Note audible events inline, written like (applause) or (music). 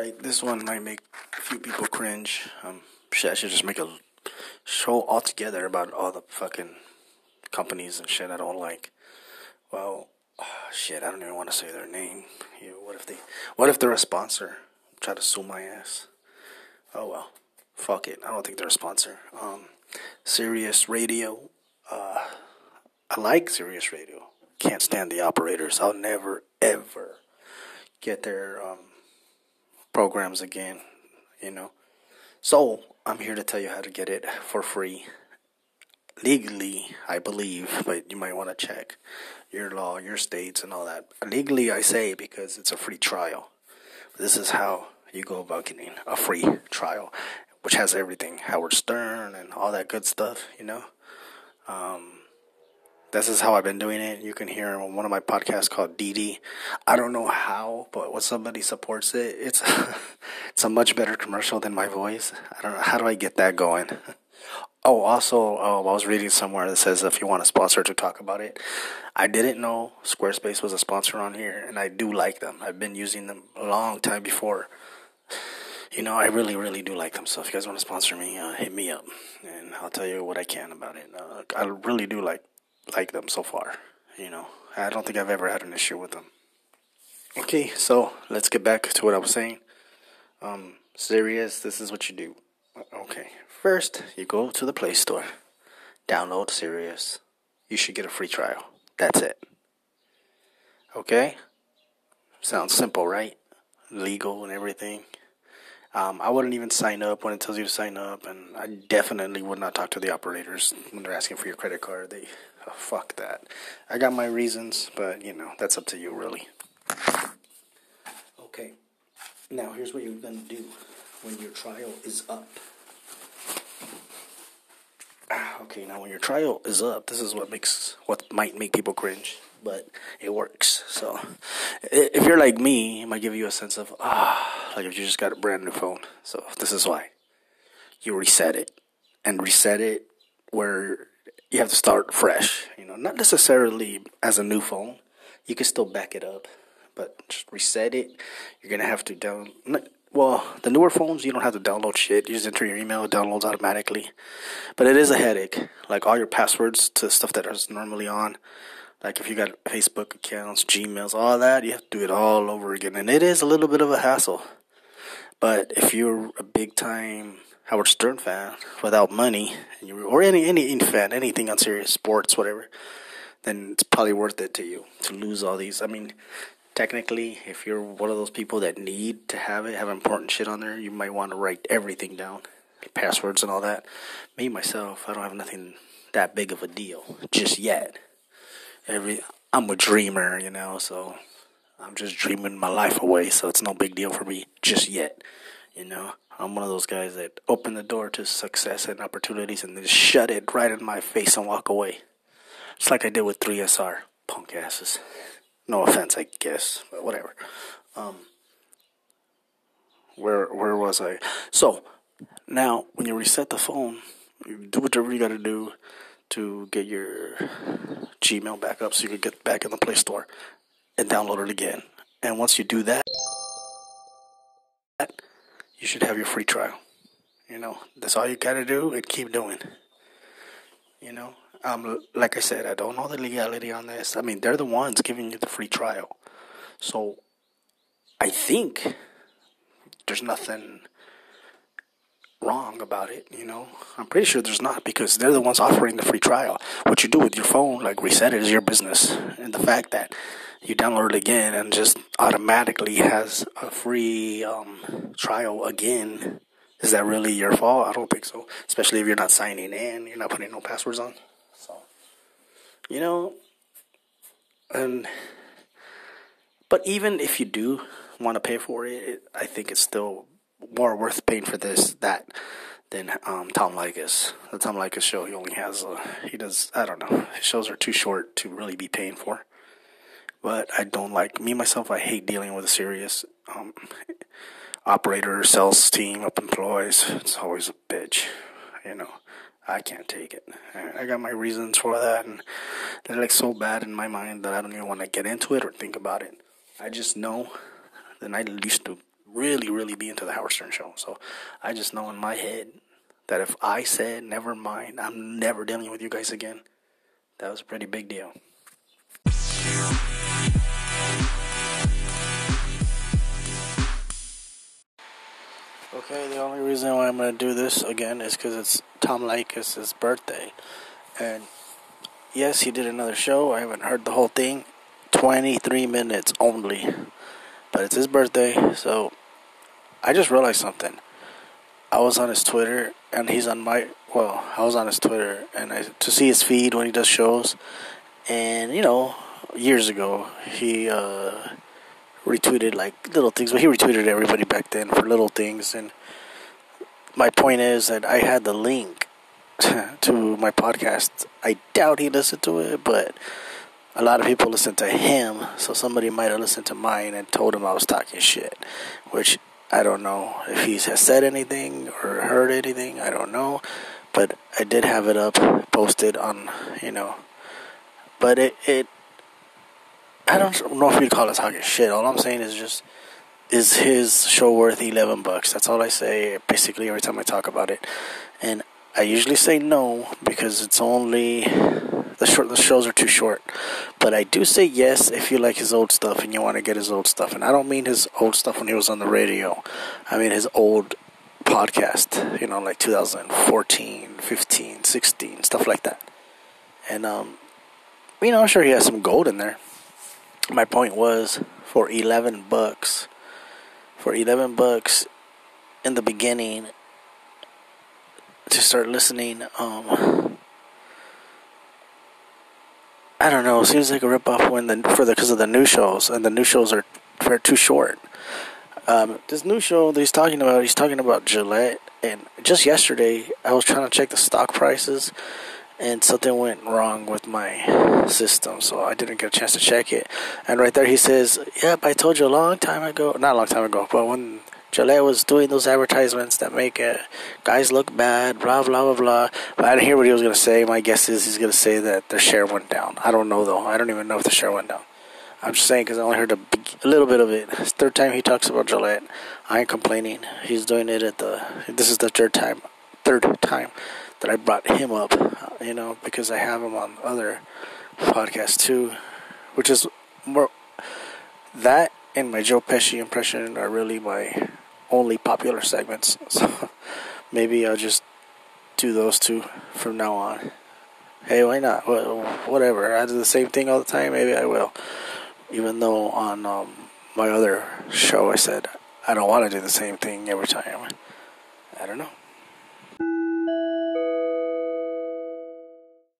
Alright, this one might make a few people cringe. Um, shit, I should just make a show altogether about all the fucking companies and shit I don't like. Well, oh, shit, I don't even want to say their name. You, what if they, what if they're a sponsor? Try to sue my ass. Oh well, fuck it. I don't think they're a sponsor. Um, Sirius Radio. Uh, I like Sirius Radio. Can't stand the operators. I'll never ever get their um, programs again. You know. So I'm here to tell you how to get it for free legally, I believe, but you might want to check your law, your states, and all that. Legally, I say because it's a free trial. This is how you go about getting a free trial, which has everything Howard Stern and all that good stuff, you know. Um, this is how I've been doing it. You can hear on one of my podcasts called DD. I don't know how, but when somebody supports it, it's (laughs) it's a much better commercial than my voice. I don't know how do I get that going. (laughs) Oh, also, um, I was reading somewhere that says if you want a sponsor to talk about it, I didn't know Squarespace was a sponsor on here, and I do like them. I've been using them a long time before. You know, I really, really do like them. So if you guys want to sponsor me, uh, hit me up, and I'll tell you what I can about it. Uh, I really do like like them so far. You know, I don't think I've ever had an issue with them. Okay, so let's get back to what I was saying. Um, Sirius, this is what you do. Okay, First, you go to the Play Store, download Sirius. You should get a free trial. That's it. Okay? Sounds simple, right? Legal and everything. Um, I wouldn't even sign up when it tells you to sign up, and I definitely would not talk to the operators when they're asking for your credit card. They, oh, fuck that. I got my reasons, but you know that's up to you, really. Okay, now here's what you're gonna do when your trial is up. okay, now when your trial is up, this is what makes what might make people cringe, but it works. So if you're like me, it might give you a sense of ah, like if you just got a brand new phone. So this is why you reset it and reset it where you have to start fresh. You know, not necessarily as a new phone. You can still back it up, but just reset it. You're gonna have to down well, the newer phones, you don't have to download shit. You just enter your email, it downloads automatically. But it is a headache. Like all your passwords to stuff that is normally on. Like if you got Facebook accounts, Gmails, all that, you have to do it all over again. And it is a little bit of a hassle. But if you're a big time Howard Stern fan without money, or any, any any fan, anything on Sirius sports, whatever, then it's probably worth it to you to lose all these. I mean, technically, if you're one of those people that need to have it, have important shit on there, you might want to write everything down, passwords and all that. Me myself, I don't have nothing that big of a deal just yet. Every I'm a dreamer, you know, so I'm just dreaming my life away, so it's no big deal for me just yet. You know, I'm one of those guys that open the door to success and opportunities and then shut it right in my face and walk away. It's like I did with 3SR, punk asses. No offense, I guess, but whatever. Um, where where was I? So now, when you reset the phone, you do whatever you got to do to get your Gmail back up, so you can get back in the Play Store and download it again. And once you do that, you should have your free trial. You know, that's all you got to do, and keep doing. You know, um, like I said, I don't know the legality on this. I mean, they're the ones giving you the free trial. So I think there's nothing wrong about it, you know? I'm pretty sure there's not because they're the ones offering the free trial. What you do with your phone, like reset it, is your business. And the fact that you download it again and just automatically has a free um, trial again, is that really your fault? I don't think so. Especially if you're not signing in, you're not putting no passwords on. So, you know, and but even if you do want to pay for it, I think it's still more worth paying for this that than um, Tom Leykis. The Tom Leykis show he only has uh, he does I don't know his shows are too short to really be paying for. But I don't like me myself. I hate dealing with a Sirius um, operator, sales team, up employees. It's always a bitch, you know. I can't take it. I got my reasons for that, and they're like so bad in my mind that I don't even want to get into it or think about it. I just know that I used to really, really be into the Howard Stern show. So I just know in my head that if I said, never mind, I'm never dealing with you guys again, that was a pretty big deal. Okay, the only reason why I'm going to do this again is because it's Tom Leykis' birthday. And yes, he did another show. I haven't heard the whole thing. 23 minutes only. But it's his birthday, so I just realized something. I was on his Twitter, and he's on my. Well, I was on his Twitter, and I to see his feed when he does shows, and you know, years ago he uh, retweeted like little things, but he retweeted everybody back then for little things, and my point is that I had the link (laughs) to my podcast. I doubt he listened to it, but a lot of people listen to him, so somebody might have listened to mine and told him I was talking shit, which I don't know if he has said anything or heard anything. I don't know, but I did have it up, posted on, you know, but it it. I don't know if you'd call it talking shit. All I'm saying is just is his show worth 11 bucks? That's all I say basically every time I talk about it. And I usually say no because it's only the short the shows are too short. But I do say yes if you like his old stuff and you want to get his old stuff. And I don't mean his old stuff when he was on the radio. I mean his old podcast, you know, like 2014, 15, 16, stuff like that. And um you know, I'm sure he has some gold in there. My point was for 11 bucks for 11 bucks in the beginning to start listening um I don't know, it seems like a ripoff when the for the because of the new shows and the new shows are are too short. Um, this new show that he's talking about, he's talking about Gillette, and just yesterday I was trying to check the stock prices, and something went wrong with my system, so I didn't get a chance to check it. And right there, he says, "Yep, I told you a long time ago, not a long time ago, but when Gillette was doing those advertisements that make uh, guys look bad, blah blah blah blah." But I didn't hear what he was gonna say. My guess is he's gonna say that the share went down. I don't know though. I don't even know if the share went down. I'm just saying because I only heard a, a, little bit of it. It's third time he talks about Gillette. I ain't complaining. He's doing it at the. This is the third time. Third time that I brought him up, you know, because I have him on other podcasts too, which is more that and my Joe Pesci impression are really my only popular segments. (laughs) So maybe I'll just do those two from now on. Hey, why not? Whatever. I do the same thing all the time. Maybe I will. Even though on um, my other show I said I don't want to do the same thing every time. I don't know.